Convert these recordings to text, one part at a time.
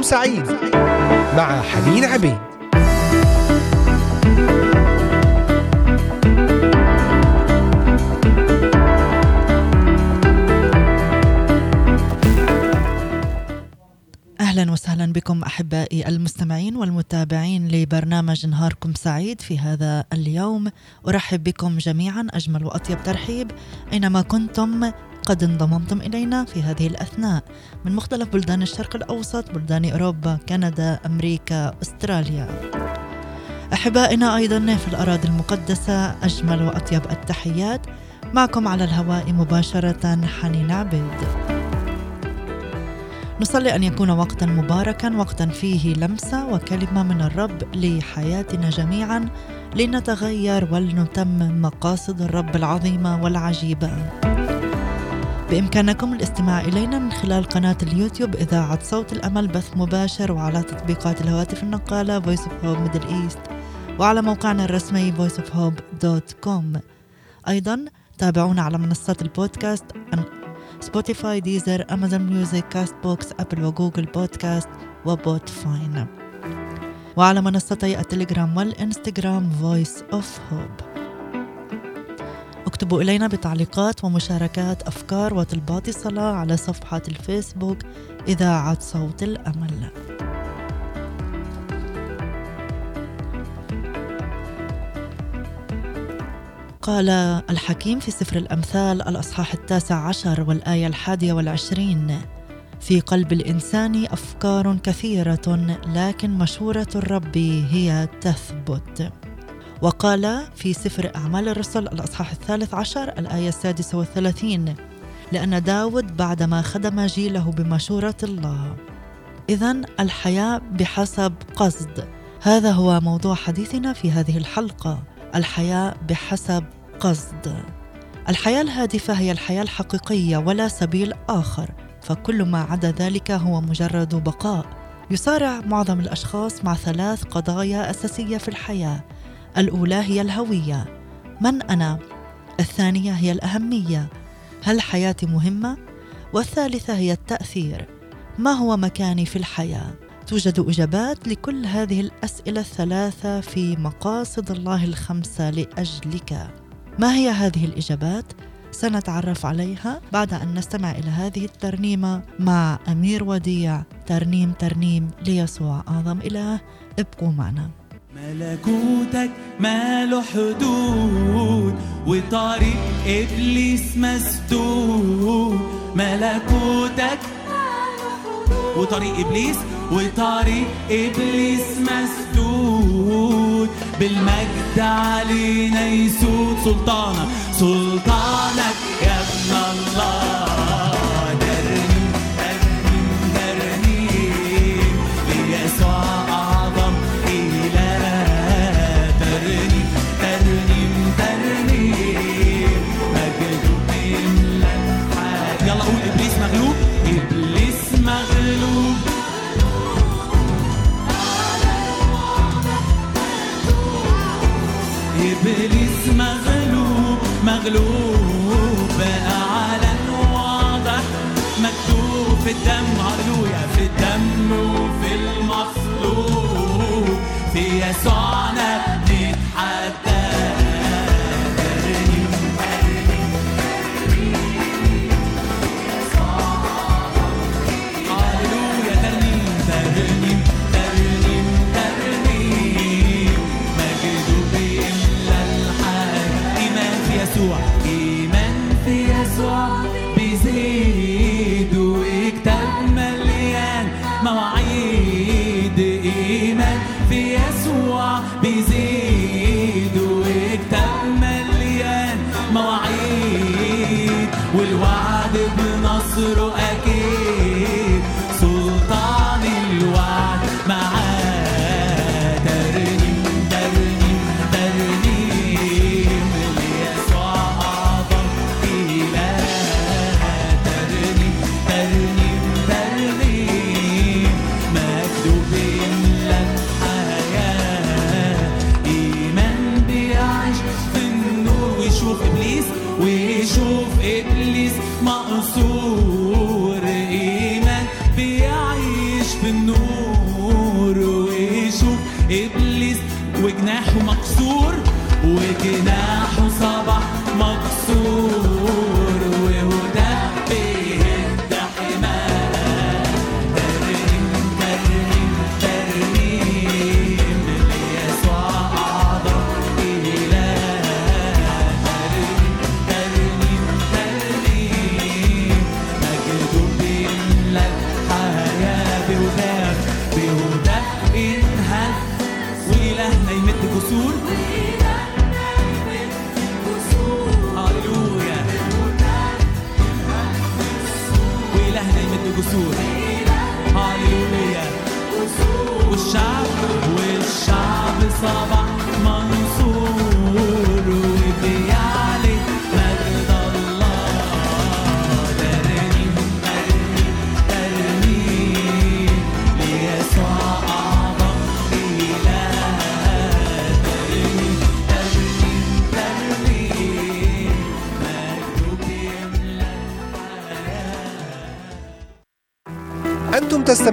نهاركم سعيد مع حنين عبيد. أهلا وسهلا بكم أحبائي المستمعين والمتابعين لبرنامج نهاركم سعيد في هذا اليوم. أرحب بكم جميعا أجمل وأطيب ترحيب. أينما كنتم قد انضممتم إلينا في هذه الأثناء. من مختلف بلدان الشرق الأوسط بلدان أوروبا كندا أمريكا أستراليا. أحبائنا أيضا في الأراضي المقدسة أجمل وأطيب التحيات. معكم على الهواء مباشرة حنين عبيد. نصلي أن يكون وقتا مباركا وقتا فيه لمسة وكلمة من الرب لحياتنا جميعا. لنتغير ولنتمم مقاصد الرب العظيمة والعجيبة. بإمكانكم الاستماع إلينا من خلال قناة اليوتيوب إذاعة صوت الأمل بث مباشر وعلى تطبيقات الهواتف النقالة Voice of Hope Middle East وعلى موقعنا الرسمي voiceofhope.com أيضا تابعونا على منصات البودكاست Spotify Deezer Amazon Music Castbox Apple و Google Podcast و Podbean وعلى منصتي التليجرام والإنستغرام Voice of Hope اكتبوا إلينا بتعليقات ومشاركات أفكار وطلبات صلاة على صفحة الفيسبوك إذاعة صوت الأمل. قال الحكيم في سفر الأمثال الأصحاح التاسع عشر والآية الحادية والعشرين في قلب الإنسان أفكار كثيرة لكن مشورة الرب هي تثبت. وقال في سفر أعمال الرسل الأصحاح الثالث عشر الآية السادسة والثلاثين لأن داود بعدما خدم جيله بمشورة الله. إذا الحياة بحسب قصد. هذا هو موضوع حديثنا في هذه الحلقة. الحياة بحسب قصد. الحياة الهادفة هي الحياة الحقيقية ولا سبيل آخر فكل ما عدا ذلك هو مجرد بقاء. يصارع معظم الأشخاص مع ثلاث قضايا أساسية في الحياة. الأولى هي الهوية من أنا؟ الثانية هي الأهمية هل حياتي مهمة؟ والثالثة هي التأثير ما هو مكاني في الحياة؟ توجد إجابات لكل هذه الأسئلة الثلاثة في مقاصد الله الخمسة لأجلك ما هي هذه الإجابات؟ سنتعرف عليها بعد أن نستمع إلى هذه الترنيمة مع أمير وديع ترنيم ترنيم ليسوع أعظم إله ابقوا معنا ملكوتك ما له حدود وطريق إبليس مسدود. ملكوتك وطريق إبليس وطريق إبليس مسدود. بالمجد علينا يسود سلطانك. سلطانك يا ابن الله. مغلوب بقى علن واضح مكتوب في الدم هللويا. في الدم وفي المصلوب في يسوعنا نتحدى sua.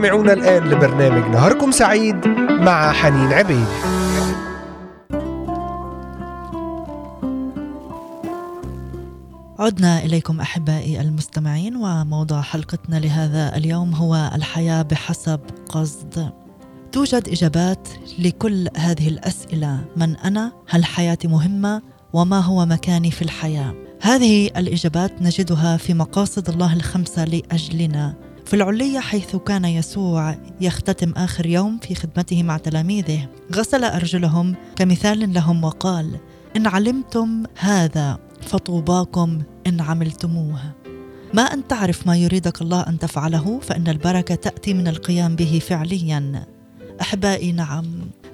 تستمعون الآن لبرنامج نهاركم سعيد مع حنين عبيد عدنا إليكم أحبائي المستمعين وموضوع حلقتنا لهذا اليوم هو الحياة بحسب قصد توجد إجابات لكل هذه الأسئلة من أنا؟ هل حياتي مهمة؟ وما هو مكاني في الحياة؟ هذه الإجابات نجدها في مقاصد الله الخمسة لأجلنا في العلية حيث كان يسوع يختتم آخر يوم في خدمته مع تلاميذه غسل أرجلهم كمثال لهم وقال إن علمتم هذا فطوباكم إن عملتموه. ما أن تعرف ما يريدك الله أن تفعله فإن البركة تأتي من القيام به فعليا. أحبائي نعم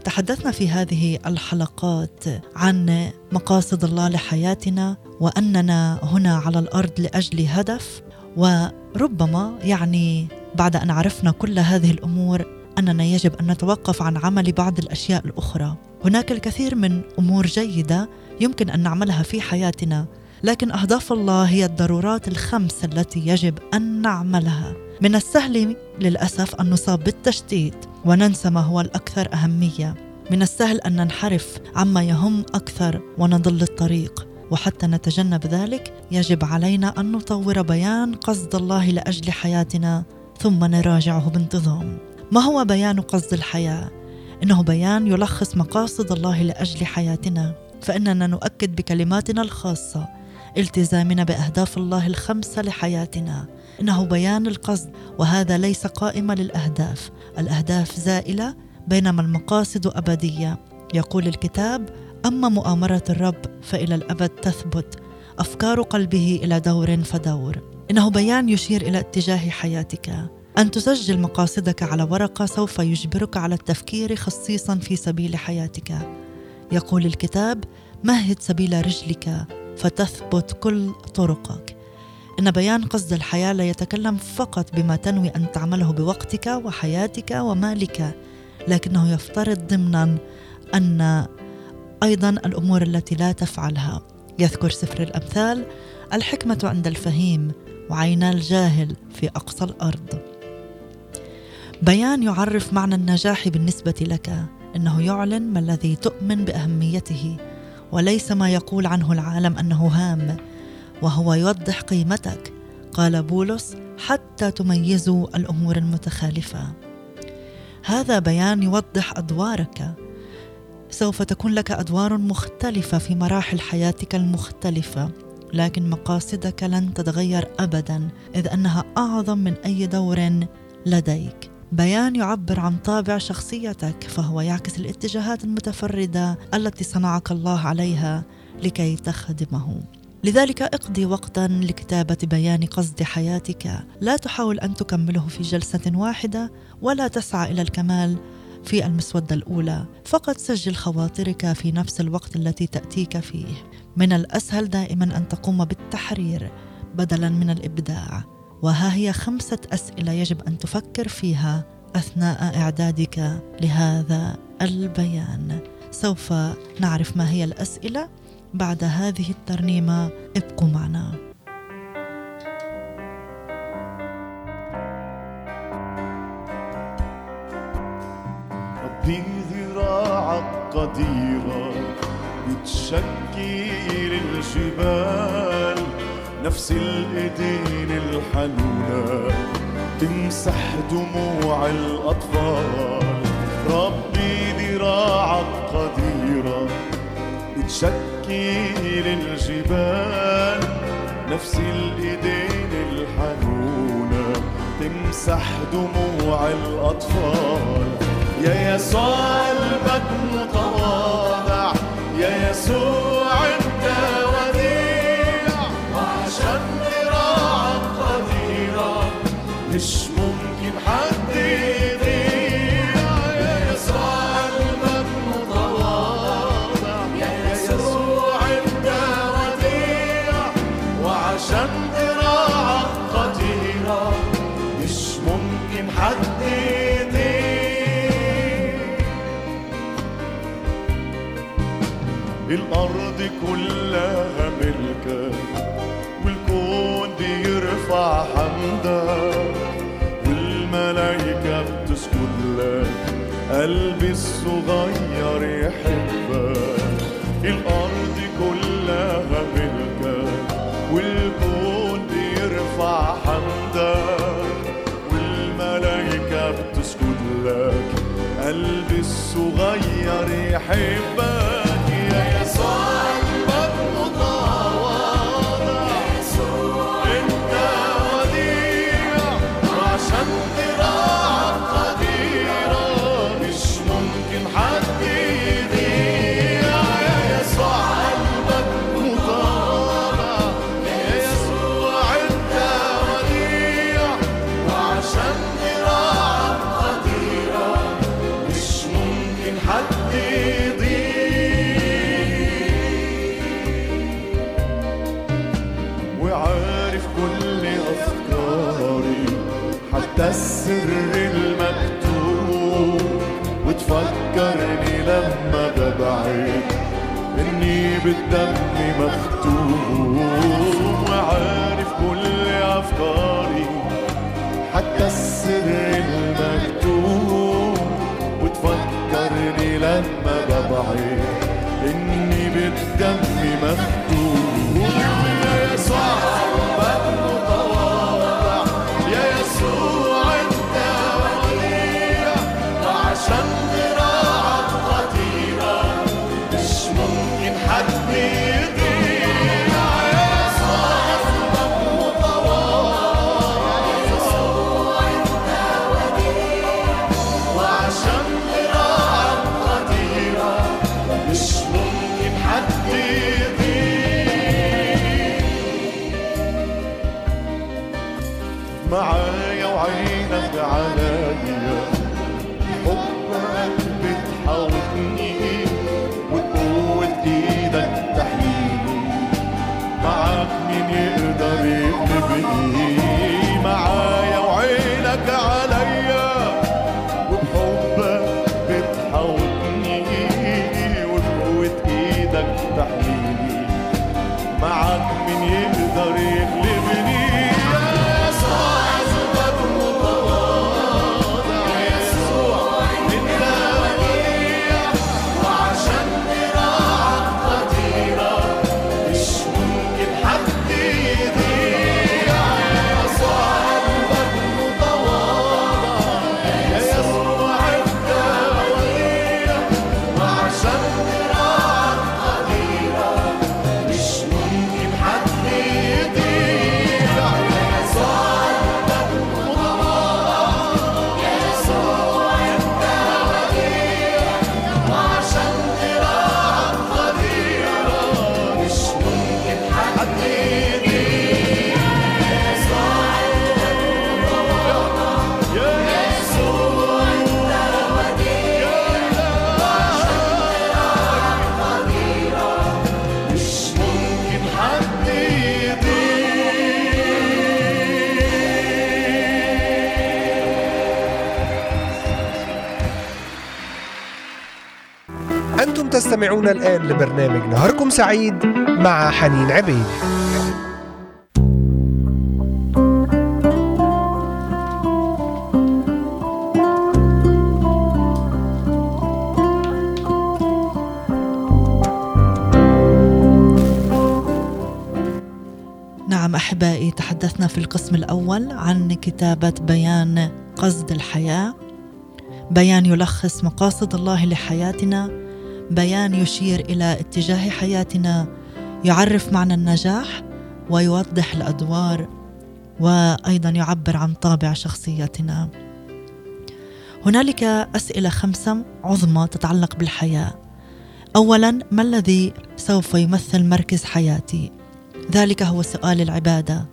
تحدثنا في هذه الحلقات عن مقاصد الله لحياتنا وأننا هنا على الأرض لأجل هدف وربما يعني بعد أن عرفنا كل هذه الأمور أننا يجب أن نتوقف عن عمل بعض الأشياء الأخرى. هناك الكثير من أمور جيدة يمكن أن نعملها في حياتنا لكن أهداف الله هي الضرورات الخمس التي يجب أن نعملها. من السهل للأسف أن نصاب بالتشتيت وننسى ما هو الأكثر أهمية. من السهل أن ننحرف عما يهم أكثر ونضل الطريق. وحتى نتجنب ذلك يجب علينا أن نطور بيان قصد الله لأجل حياتنا ثم نراجعه بانتظام. ما هو بيان قصد الحياة؟ إنه بيان يلخص مقاصد الله لأجل حياتنا. فإننا نؤكد بكلماتنا الخاصة التزامنا بأهداف الله الخمسة لحياتنا. إنه بيان القصد وهذا ليس قائمة للأهداف. الأهداف زائلة بينما المقاصد أبدية. يقول الكتاب أما مؤامرة الرب فإلى الأبد تثبت أفكار قلبه إلى دور فدور. إنه بيان يشير إلى اتجاه حياتك. أن تسجل مقاصدك على ورقة سوف يجبرك على التفكير خصيصا في سبيل حياتك. يقول الكتاب مهد سبيل رجلك فتثبت كل طرقك. إن بيان قصد الحياة لا يتكلم فقط بما تنوي أن تعمله بوقتك وحياتك ومالك لكنه يفترض ضمنا أن أيضا الأمور التي لا تفعلها. يذكر سفر الأمثال الحكمة عند الفهيم وعينا الجاهل في أقصى الأرض. بيان يعرف معنى النجاح بالنسبة لك إنه يعلن ما الذي تؤمن بأهميته وليس ما يقول عنه العالم أنه هام وهو يوضح قيمتك قال بولس حتى تميزوا الأمور المتخالفة. هذا بيان يوضح أدوارك سوف تكون لك أدوار مختلفة في مراحل حياتك المختلفة لكن مقاصدك لن تتغير ابدا إذ أنها أعظم من أي دور لديك. بيان يعبر عن طابع شخصيتك فهو يعكس الاتجاهات المتفردة التي صنعك الله عليها لكي تخدمه. لذلك اقضي وقتا لكتابة بيان قصد حياتك. لا تحاول أن تكمله في جلسة واحدة ولا تسعى إلى الكمال في المسودة الأولى. فقط سجل خواطرك في نفس الوقت التي تأتيك فيه. من الأسهل دائما أن تقوم بالتحرير بدلا من الإبداع. وها هي خمسة أسئلة يجب أن تفكر فيها أثناء إعدادك لهذا البيان. سوف نعرف ما هي الأسئلة بعد هذه الترنيمة. ابقوا معنا. ذراعك قديرة بتشكل الجبال نفس الإيدين الحنونة تمسح دموع الأطفال. ربي ذراعك قديرة بتشكل الجبال نفس الإيدين الحنونة تمسح دموع الأطفال. يا يسوع قلبك متواضع يا الأرض كلها ملكك والكون بيرفع حمدك والملايكة بتسجد لك قلبي الصغير يحبك. الأرض كلها ملكك والكون بيرفع حمدك والملايكة بتسجد لك قلبي الصغير يحبك. بالدم مختوم وعارف كل أفكاري. حتى السر تستمعون الآن لبرنامج نهاركم سعيد مع حنين عبيد. نعم أحبائي تحدثنا في القسم الأول عن كتابة بيان قصد الحياة. بيان يلخص مقاصد الله لحياتنا بيان يشير إلى اتجاه حياتنا يعرف معنى النجاح ويوضح الأدوار وأيضا يعبر عن طابع شخصيتنا هنالك أسئلة خمسة عظمى تتعلق بالحياة. اولا ما الذي سوف يمثل مركز حياتي؟ ذلك هو سؤال العبادة.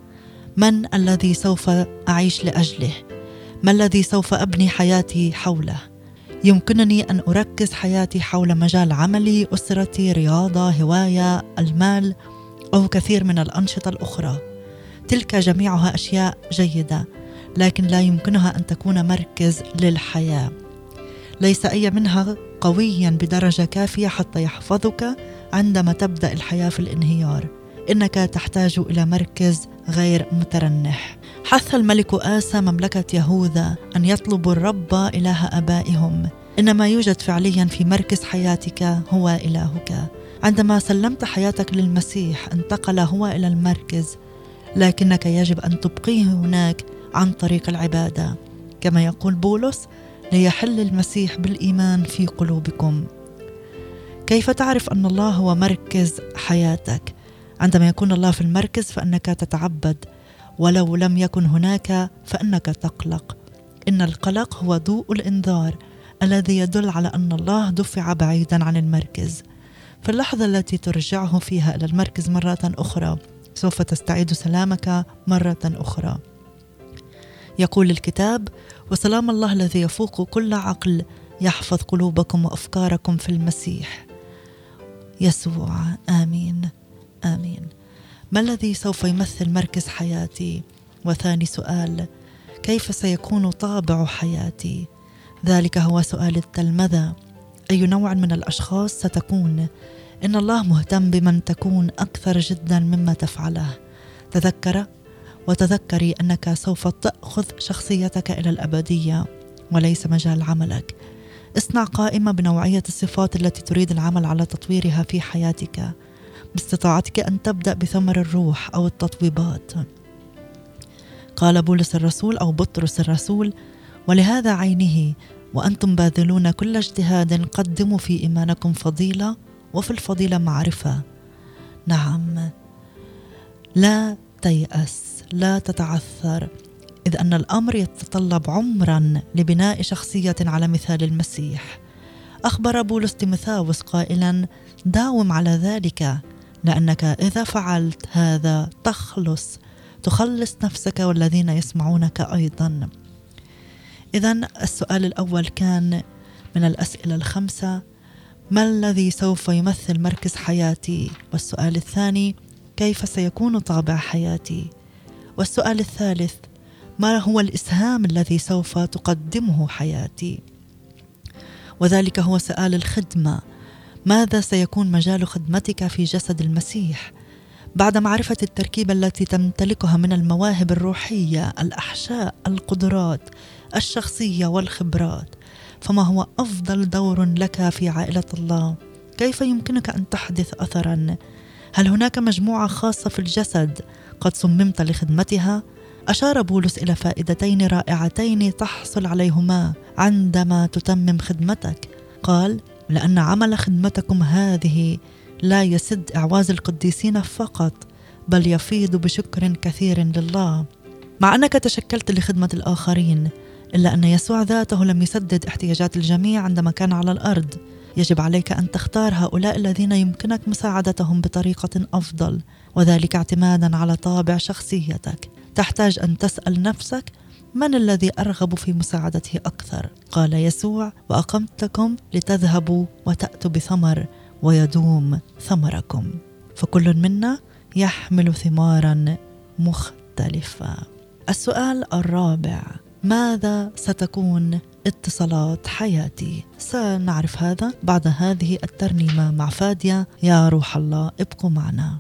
من الذي سوف أعيش لأجله؟ ما الذي سوف أبني حياتي حوله؟ يمكنني أن أركز حياتي حول مجال عملي أسرتي رياضة هواية المال أو كثير من الأنشطة الأخرى. تلك جميعها أشياء جيدة لكن لا يمكنها أن تكون مركز للحياة. ليس أي منها قويا بدرجة كافية حتى يحفظك عندما تبدأ الحياة في الانهيار. إنك تحتاج إلى مركز غير مترنح. حث الملك آسى مملكة يهوذا أن يطلبوا الرب إله آبائهم. إن ما يوجد فعليا في مركز حياتك هو إلهك. عندما سلمت حياتك للمسيح انتقل هو إلى المركز. لكنك يجب أن تبقيه هناك عن طريق العبادة. كما يقول بولس ليحل المسيح بالإيمان في قلوبكم. كيف تعرف أن الله هو مركز حياتك؟ عندما يكون الله في المركز فإنك تتعبد. ولو لم يكن هناك فإنك تقلق. إن القلق هو ضوء الإنذار الذي يدل على أن الله دفع بعيدا عن المركز. في اللحظة التي ترجعه فيها إلى المركز مرة أخرى سوف تستعيد سلامك مرة أخرى. يقول الكتاب وسلام الله الذي يفوق كل عقل يحفظ قلوبكم وأفكاركم في المسيح. يسوع آمين آمين. ما الذي سوف يمثل مركز حياتي؟ وثاني سؤال كيف سيكون طابع حياتي؟ ذلك هو سؤال التلمذه أي نوع من الأشخاص ستكون؟ إن الله مهتم بمن تكون أكثر جدا مما تفعله. تذكر؟ وتذكري أنك سوف تأخذ شخصيتك إلى الأبدية وليس مجال عملك. اصنع قائمة بنوعية الصفات التي تريد العمل على تطويرها في حياتك. باستطاعتك أن تبدأ بثمر الروح أو التطويبات. قال بولس الرسول أو بطرس الرسول ولهذا عينه وأنتم باذلون كل اجتهاد قدموا في إيمانكم فضيلة وفي الفضيلة معرفة. نعم. لا تيأس لا تتعثر إذ أن الأمر يتطلب عمرا لبناء شخصية على مثال المسيح. أخبر بولس تيموثاوس قائلا داوم على ذلك لأنك إذا فعلت هذا تخلص تخلص نفسك والذين يسمعونك أيضا. إذا السؤال الأول كان من الأسئلة الخمسة ما الذي سوف يمثل مركز حياتي؟ والسؤال الثاني كيف سيكون طابع حياتي؟ والسؤال الثالث ما هو الإسهام الذي سوف تقدمه حياتي؟ وذلك هو سؤال الخدمة. ماذا سيكون مجال خدمتك في جسد المسيح بعد معرفة التركيبه التي تمتلكها من المواهب الروحية الأحشاء القدرات الشخصية والخبرات؟ فما هو أفضل دور لك في عائلة الله؟ كيف يمكنك أن تحدث اثرا؟ هل هناك مجموعة خاصة في الجسد قد صممت لخدمتها؟ أشار بولس إلى فائدتين رائعتين تحصل عليهما عندما تتمم خدمتك. قال لأن عمل خدمتكم هذه لا يسد إعواز القديسين فقط بل يفيض بشكر كثير لله. مع أنك تشكلت لخدمة الآخرين إلا أن يسوع ذاته لم يسدد احتياجات الجميع عندما كان على الأرض. يجب عليك أن تختار هؤلاء الذين يمكنك مساعدتهم بطريقة أفضل وذلك اعتمادا على طابع شخصيتك. تحتاج أن تسأل نفسك من الذي أرغب في مساعدته أكثر؟ قال يسوع وأقمتكم لتذهبوا وتأتوا بثمر ويدوم ثمركم. فكل منا يحمل ثمارا مختلفة. السؤال الرابع ماذا ستكون اتصالات حياتي؟ سنعرف هذا بعد هذه الترنيمة مع فادية. يا روح الله ابقوا معنا.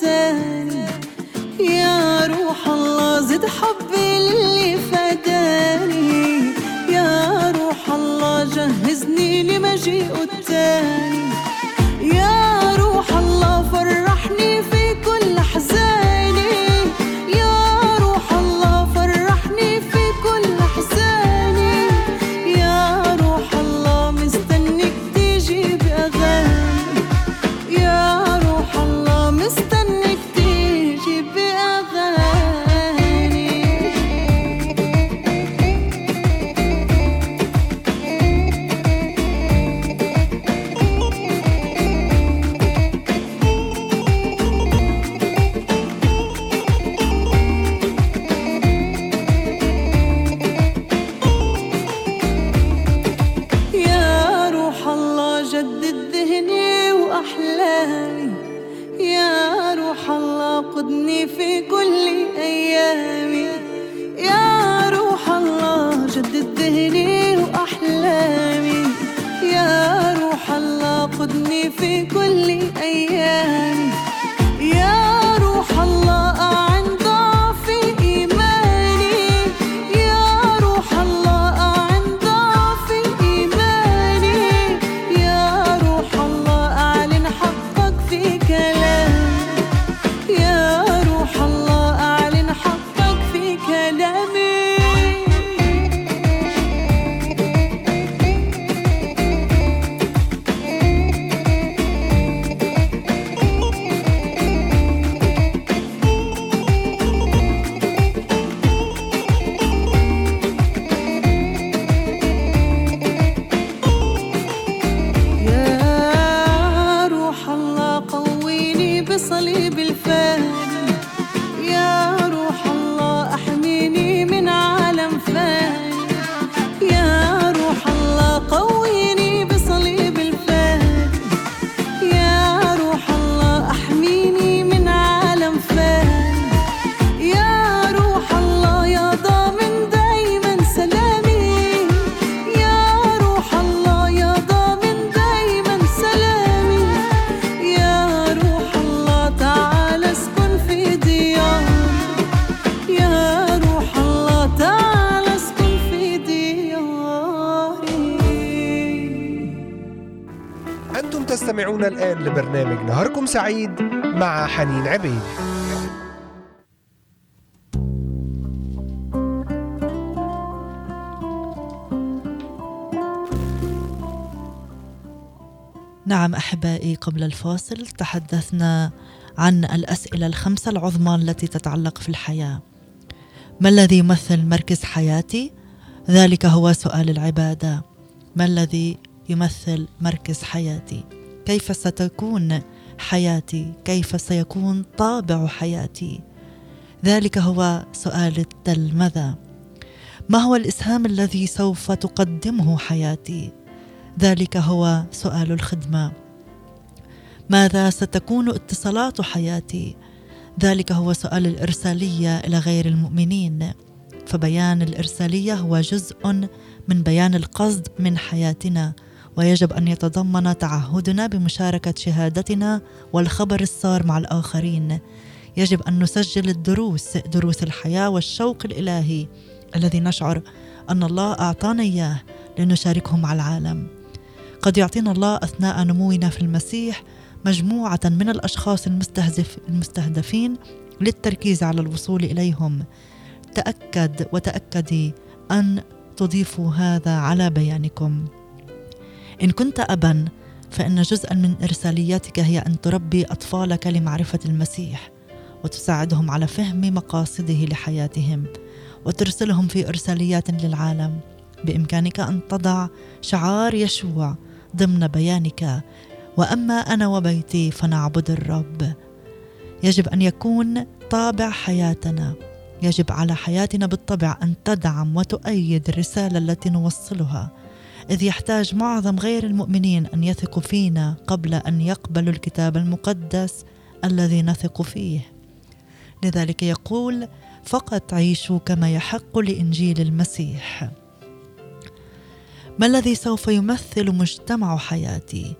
تاني. يا روح الله زد حب اللي فداني. يا روح الله جهزني لمجيئه في كل أيام. تستمعون الآن لبرنامج نهاركم سعيد مع حنين عبيد. نعم أحبائي قبل الفاصل تحدثنا عن الأسئلة الخمسة العظمى التي تتعلق في الحياة. ما الذي يمثل مركز حياتي؟ ذلك هو سؤال العبادة. ما الذي يمثل مركز حياتي؟ كيف ستكون حياتي؟ كيف سيكون طابع حياتي؟ ذلك هو سؤال التلمذة. ما هو الإسهام الذي سوف تقدمه حياتي؟ ذلك هو سؤال الخدمة. ماذا ستكون اتصالات حياتي؟ ذلك هو سؤال الإرسالية إلى غير المؤمنين. فبيان الإرسالية هو جزء من بيان القصد من حياتنا. ويجب أن يتضمن تعهدنا بمشاركة شهادتنا والخبر السار مع الآخرين. يجب أن نسجل الدروس دروس الحياة والشوق الإلهي الذي نشعر أن الله أعطانا إياه لنشاركه مع العالم. قد يعطينا الله أثناء نمونا في المسيح مجموعة من الأشخاص المستهدف المستهدفين للتركيز على الوصول إليهم. تأكد وتأكدي أن تضيفوا هذا على بيانكم. إن كنت أبا فإن جزءا من إرسالياتك هي أن تربي أطفالك لمعرفة المسيح وتساعدهم على فهم مقاصده لحياتهم وترسلهم في إرساليات للعالم بإمكانك أن تضع شعار يشوع ضمن بيانك. وأما أنا وبيتي فنعبد الرب. يجب أن يكون طابع حياتنا. يجب على حياتنا بالطبع أن تدعم وتؤيد الرسالة التي نوصلها. إذ يحتاج معظم غير المؤمنين أن يثقوا فينا قبل أن يقبلوا الكتاب المقدس الذي نثق فيه. لذلك يقول فقط عيشوا كما يحق لإنجيل المسيح. ما الذي سوف يمثل مجتمع حياتي؟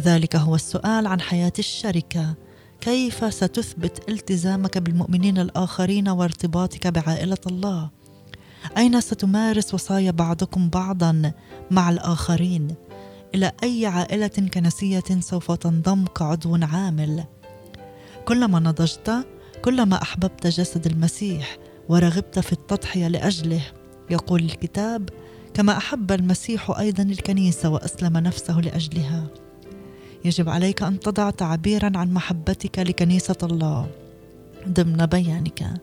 ذلك هو السؤال عن حياة الشركة. كيف ستثبت التزامك بالمؤمنين الآخرين وارتباطك بعائلة الله؟ أين ستمارس وصايا بعضكم بعضا مع الآخرين؟ إلى أي عائلة كنسية سوف تنضم كعضو عامل؟ كلما نضجت كلما أحببت جسد المسيح ورغبت في التضحية لأجله يقول الكتاب كما أحب المسيح أيضا الكنيسة وأسلم نفسه لأجلها. يجب عليك أن تضع تعبيرا عن محبتك لكنيسة الله ضمن بيانك.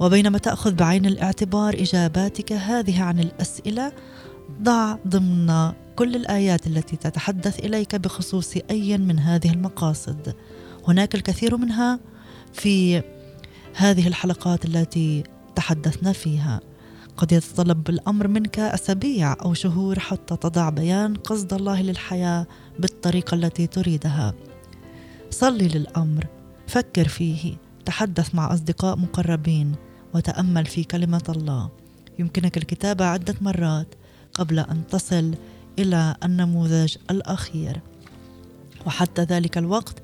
وبينما تأخذ بعين الاعتبار إجاباتك هذه عن الأسئلة ضع ضمن كل الآيات التي تتحدث إليك بخصوص أي من هذه المقاصد. هناك الكثير منها في هذه الحلقات التي تحدثنا فيها. قد يتطلب الأمر منك أسابيع أو شهور حتى تضع بيان قصد الله للحياة بالطريقة التي تريدها. صلي للأمر فكر فيه. تحدث مع أصدقاء مقربين وتأمل في كلمة الله. يمكنك الكتابة عدة مرات قبل أن تصل إلى النموذج الأخير. وحتى ذلك الوقت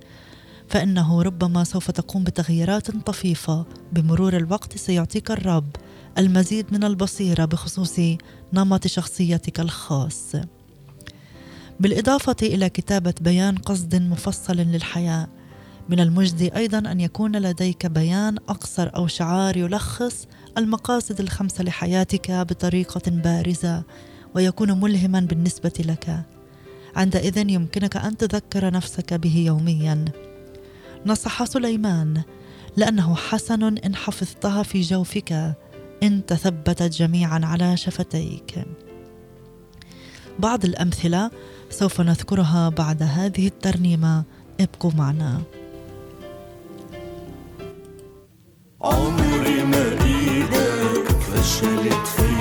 فإنه ربما سوف تقوم بتغييرات طفيفة. بمرور الوقت سيعطيك الرب المزيد من البصيرة بخصوص نمط شخصيتك الخاص. بالإضافة إلى كتابة بيان قصد مفصل للحياة من المجدي أيضا أن يكون لديك بيان أقصر أو شعار يلخص المقاصد الخمسة لحياتك بطريقة بارزة ويكون ملهما بالنسبة لك. عندئذ يمكنك أن تذكر نفسك به يوميا. نصح سليمان لأنه حسن إن حفظتها في جوفك. إن تثبتت جميعا على شفتيك. بعض الأمثلة سوف نذكرها بعد هذه الترنيمة. ابقوا معنا. عمري ما إيدك فشلت فيا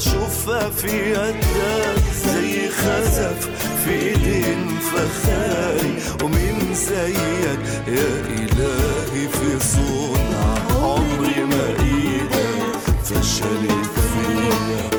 بشوفها في يدك زي خزف في ايدين فخاري ومين زيك يا إلهي في صنع. عمري ما إيدك فشلت فيا.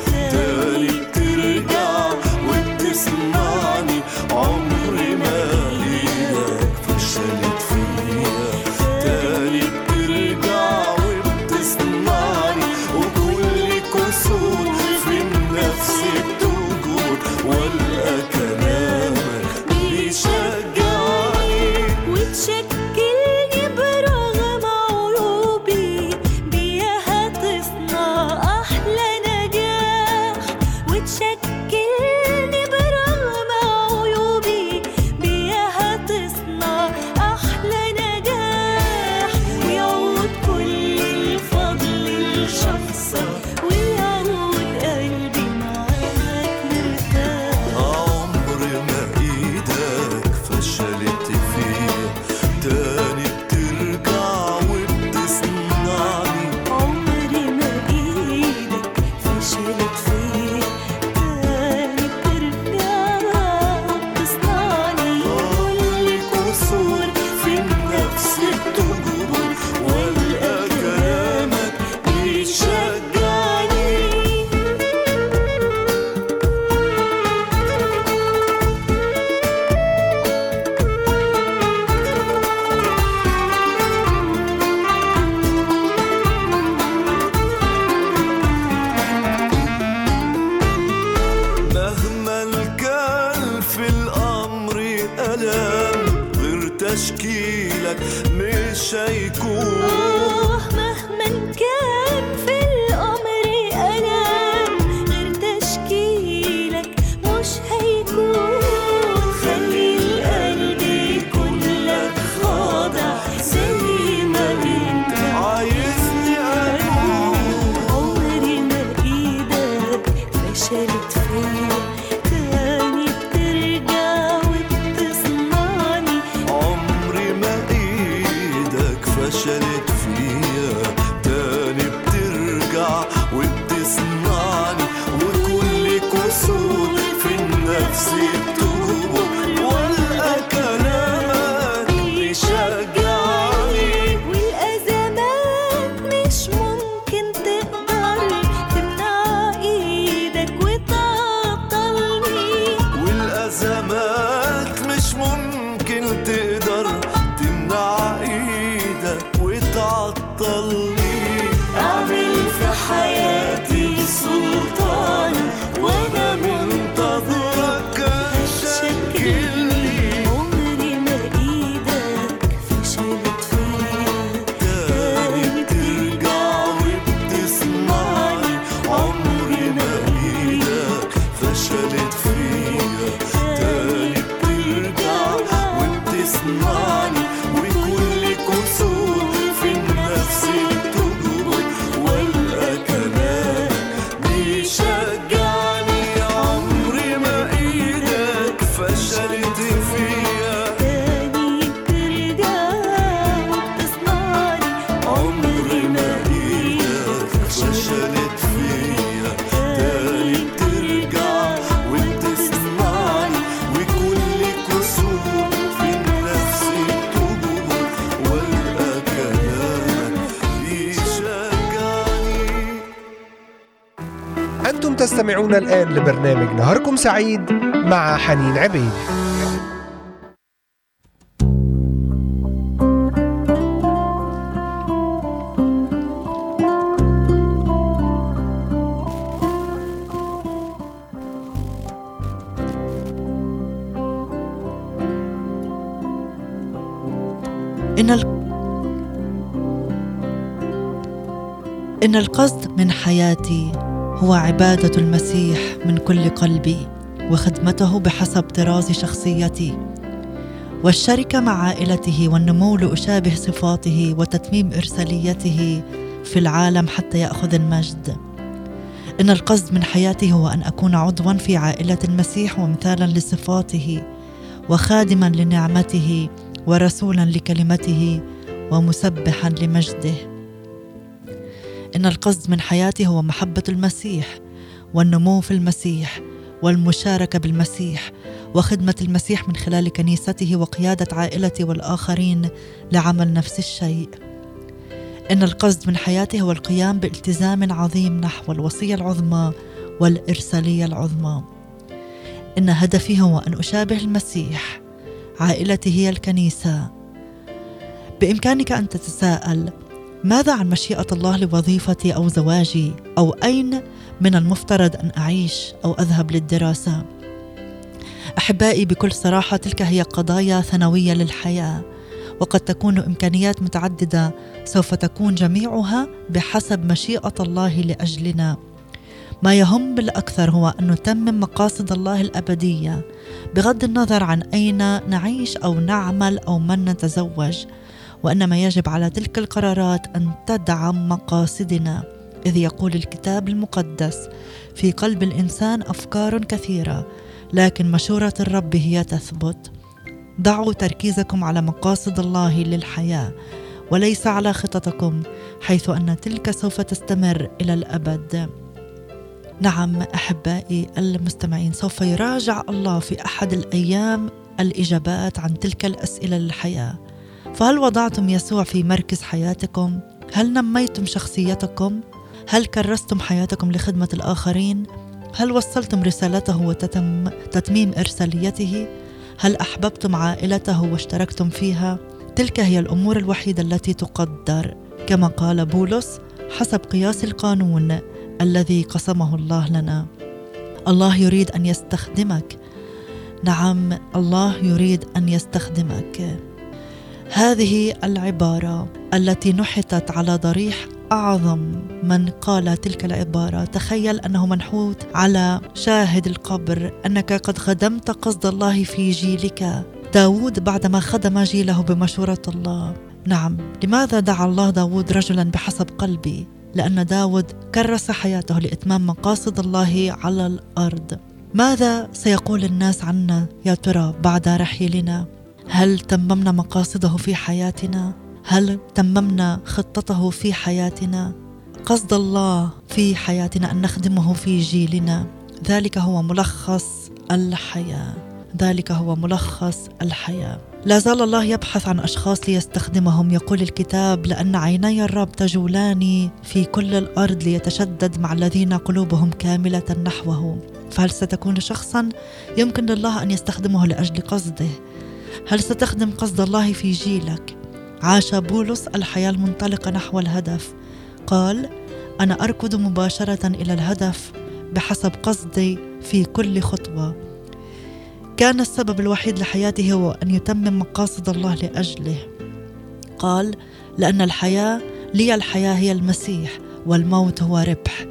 كلام غير تشكيلك مش هيكون. آه مهما كان في تستمعون الآن لبرنامج نهاركم سعيد مع حنين عبيد. إن القصد من حياتي هو عبادة المسيح من كل قلبي وخدمته بحسب طراز شخصيتي. والشركة مع عائلته والنمو لأشابه صفاته وتتميم إرساليته في العالم حتى يأخذ المجد. إن القصد من حياتي هو أن أكون عضوا في عائلة المسيح ومثالا لصفاته وخادما لنعمته ورسولا لكلمته ومسبحا لمجده. إن القصد من حياتي هو محبة المسيح والنمو في المسيح والمشاركة بالمسيح وخدمة المسيح من خلال كنيسته وقيادة عائلتي والآخرين لعمل نفس الشيء. إن القصد من حياتي هو القيام بالتزام عظيم نحو الوصية العظمى والإرسالية العظمى. إن هدفي هو أن أشابه المسيح عائلتي هي الكنيسة. بإمكانك أن تتساءل ماذا عن مشيئة الله لوظيفتي أو زواجي أو أين من المفترض أن أعيش أو أذهب للدراسة؟ أحبائي بكل صراحة تلك هي قضايا ثانوية للحياة وقد تكون إمكانيات متعددة سوف تكون جميعها بحسب مشيئة الله لأجلنا. ما يهم بالأكثر هو أن نتمم مقاصد الله الأبدية بغض النظر عن أين نعيش أو نعمل أو من نتزوج. وانما يجب على تلك القرارات أن تدعم مقاصدنا إذ يقول الكتاب المقدس في قلب الإنسان أفكار كثيرة لكن مشورة الرب هي تثبت. ضعوا تركيزكم على مقاصد الله للحياة وليس على خططكم حيث أن تلك سوف تستمر إلى الأبد. نعم أحبائي المستمعين سوف يراجع الله في أحد الأيام الإجابات عن تلك الأسئلة للحياة. فهل وضعتم يسوع في مركز حياتكم؟ هل نميتم شخصيتكم؟ هل كرستم حياتكم لخدمة الآخرين؟ هل وصلتم رسالته وتتم تتميم إرساليته؟ هل أحببتم عائلته واشتركتم فيها؟ تلك هي الأمور الوحيدة التي تقدر. كما قال بولس حسب قياس القانون الذي قسمه الله لنا. الله يريد أن يستخدمك. نعم الله يريد أن يستخدمك. هذه العبارة التي نحتت على ضريح أعظم من قال تلك العبارة. تخيل أنه منحوت على شاهد القبر أنك قد خدمت قصد الله في جيلك. داود بعدما خدم جيله بمشورة الله. نعم لماذا دعا الله داود رجلا بحسب قلبي؟ لأن داود كرس حياته لإتمام مقاصد الله على الأرض. ماذا سيقول الناس عنا يا ترى بعد رحيلنا؟ هل تممنا مقاصده في حياتنا؟ هل تممنا خطته في حياتنا؟ قصد الله في حياتنا أن نخدمه في جيلنا. ذلك هو ملخص الحياة. ذلك هو ملخص الحياة. لا زال الله يبحث عن أشخاص ليستخدمهم. يقول الكتاب لأن عيني الرب تجولان في كل الأرض ليتشدد مع الذين قلوبهم كاملة نحوه. فهل ستكون شخصا؟ يمكن لله أن يستخدمه لأجل قصده. هل ستخدم قصد الله في جيلك؟ عاش بولس الحياة المنطلقة نحو الهدف. قال أنا أركض مباشرة إلى الهدف بحسب قصدي في كل خطوة. كان السبب الوحيد لحياته هو أن يتمم مقاصد الله لأجله. قال لأن الحياة لي الحياة هي المسيح والموت هو ربح.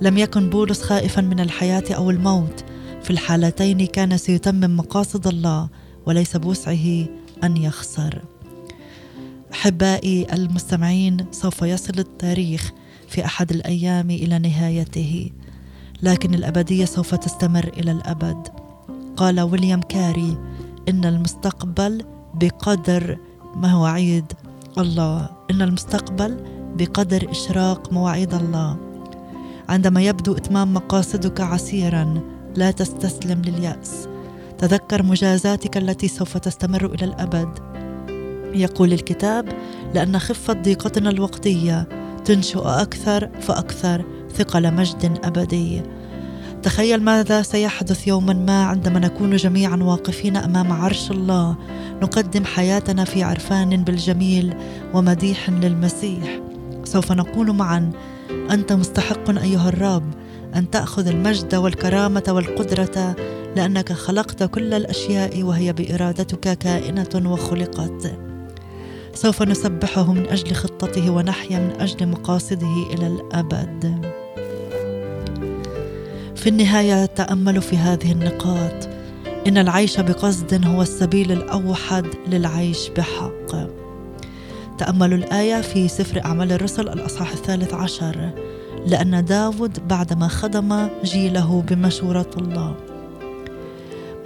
لم يكن بولس خائفا من الحياة أو الموت. في الحالتين كان سيتمم مقاصد الله وليس بوسعه أن يخسر. أحبائي المستمعين سوف يصل التاريخ في أحد الأيام إلى نهايته لكن الأبدية سوف تستمر إلى الأبد. قال ويليام كاري إن المستقبل بقدر مواعيد الله إن المستقبل بقدر إشراق مواعيد الله. عندما يبدو إتمام مقاصدك عسيرا لا تستسلم لليأس. تذكر مجازاتك التي سوف تستمر إلى الأبد. يقول الكتاب لأن خفة ضيقتنا الوقتية تنشئ أكثر فأكثر ثقل مجد أبدي. تخيل ماذا سيحدث يوما ما عندما نكون جميعا واقفين أمام عرش الله نقدم حياتنا في عرفان بالجميل ومديح للمسيح. سوف نقول معا. أنت مستحق أيها الرب أن تأخذ المجد والكرامة والقدرة لأنك خلقت كل الأشياء وهي بإرادتك كائنة وخلقت. سوف نسبحه من أجل خطته ونحيا من أجل مقاصده إلى الأبد. في النهاية تاملوا في هذه النقاط. إن العيش بقصد هو السبيل الأوحد للعيش بحق. تاملوا الآية في سفر أعمال الرسل الأصحاح الثالث عشر. لأن داود بعدما خدم جيله بمشورة الله.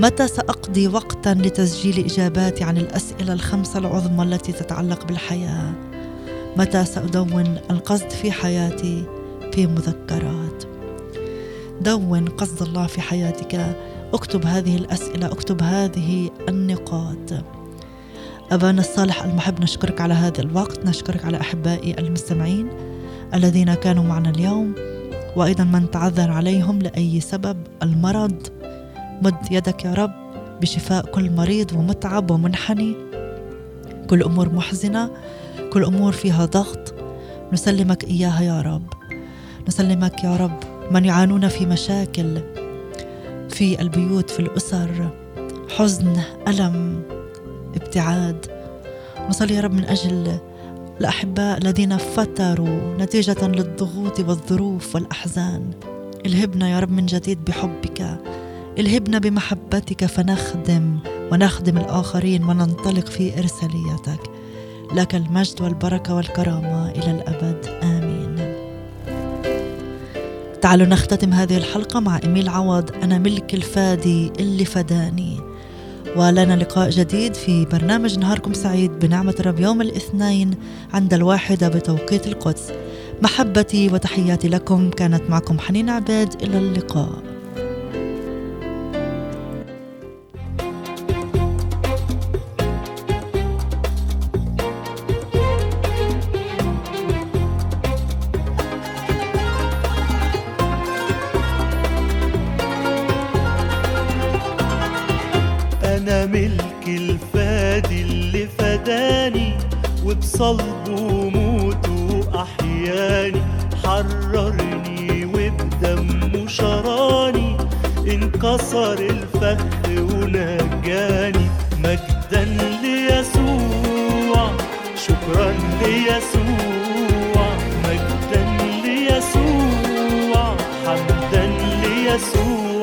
متى سأقضي وقتا لتسجيل إجاباتي عن الأسئلة الخمسة العظمى التي تتعلق بالحياة؟ متى سأدون القصد في حياتي في مذكرات؟ دون قصد الله في حياتك. أكتب هذه الأسئلة أكتب هذه النقاط. أبانا الصالح المحب نشكرك على هذا الوقت. نشكرك على أحبائي المستمعين الذين كانوا معنا اليوم. وأيضا من تعذر عليهم لأي سبب المرض مد يدك يا رب بشفاء كل مريض ومتعب ومنحني. كل أمور محزنة كل أمور فيها ضغط. نسلمك إياها يا رب. نسلمك يا رب من يعانون في مشاكل في البيوت في الأسر. حزن ألم ابتعاد. نصلي يا رب من أجل الأحباء الذين فتروا نتيجة للضغوط والظروف والأحزان. الهبنا يا رب من جديد بحبك. الهبنا بمحبتك فنخدم ونخدم الآخرين وننطلق في إرساليتك. لك المجد والبركة والكرامة إلى الأبد. آمين. تعالوا نختتم هذه الحلقة مع إيميل عوض. أنا ملك الفادي اللي فداني. ولنا لقاء جديد في برنامج نهاركم سعيد بنعمة الرب يوم الاثنين عند الواحدة بتوقيت القدس. محبتي وتحياتي لكم. كانت معكم حنين عبيد إلى اللقاء. أنا ملك الفادي اللي فداني وبصلبه وموته أحياني حررني وبدمه شراني انكسر الفخ ونجاني. مجدا ليسوع شكرا ليسوع. مجدا ليسوع حمدا ليسوع.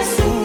ليسوع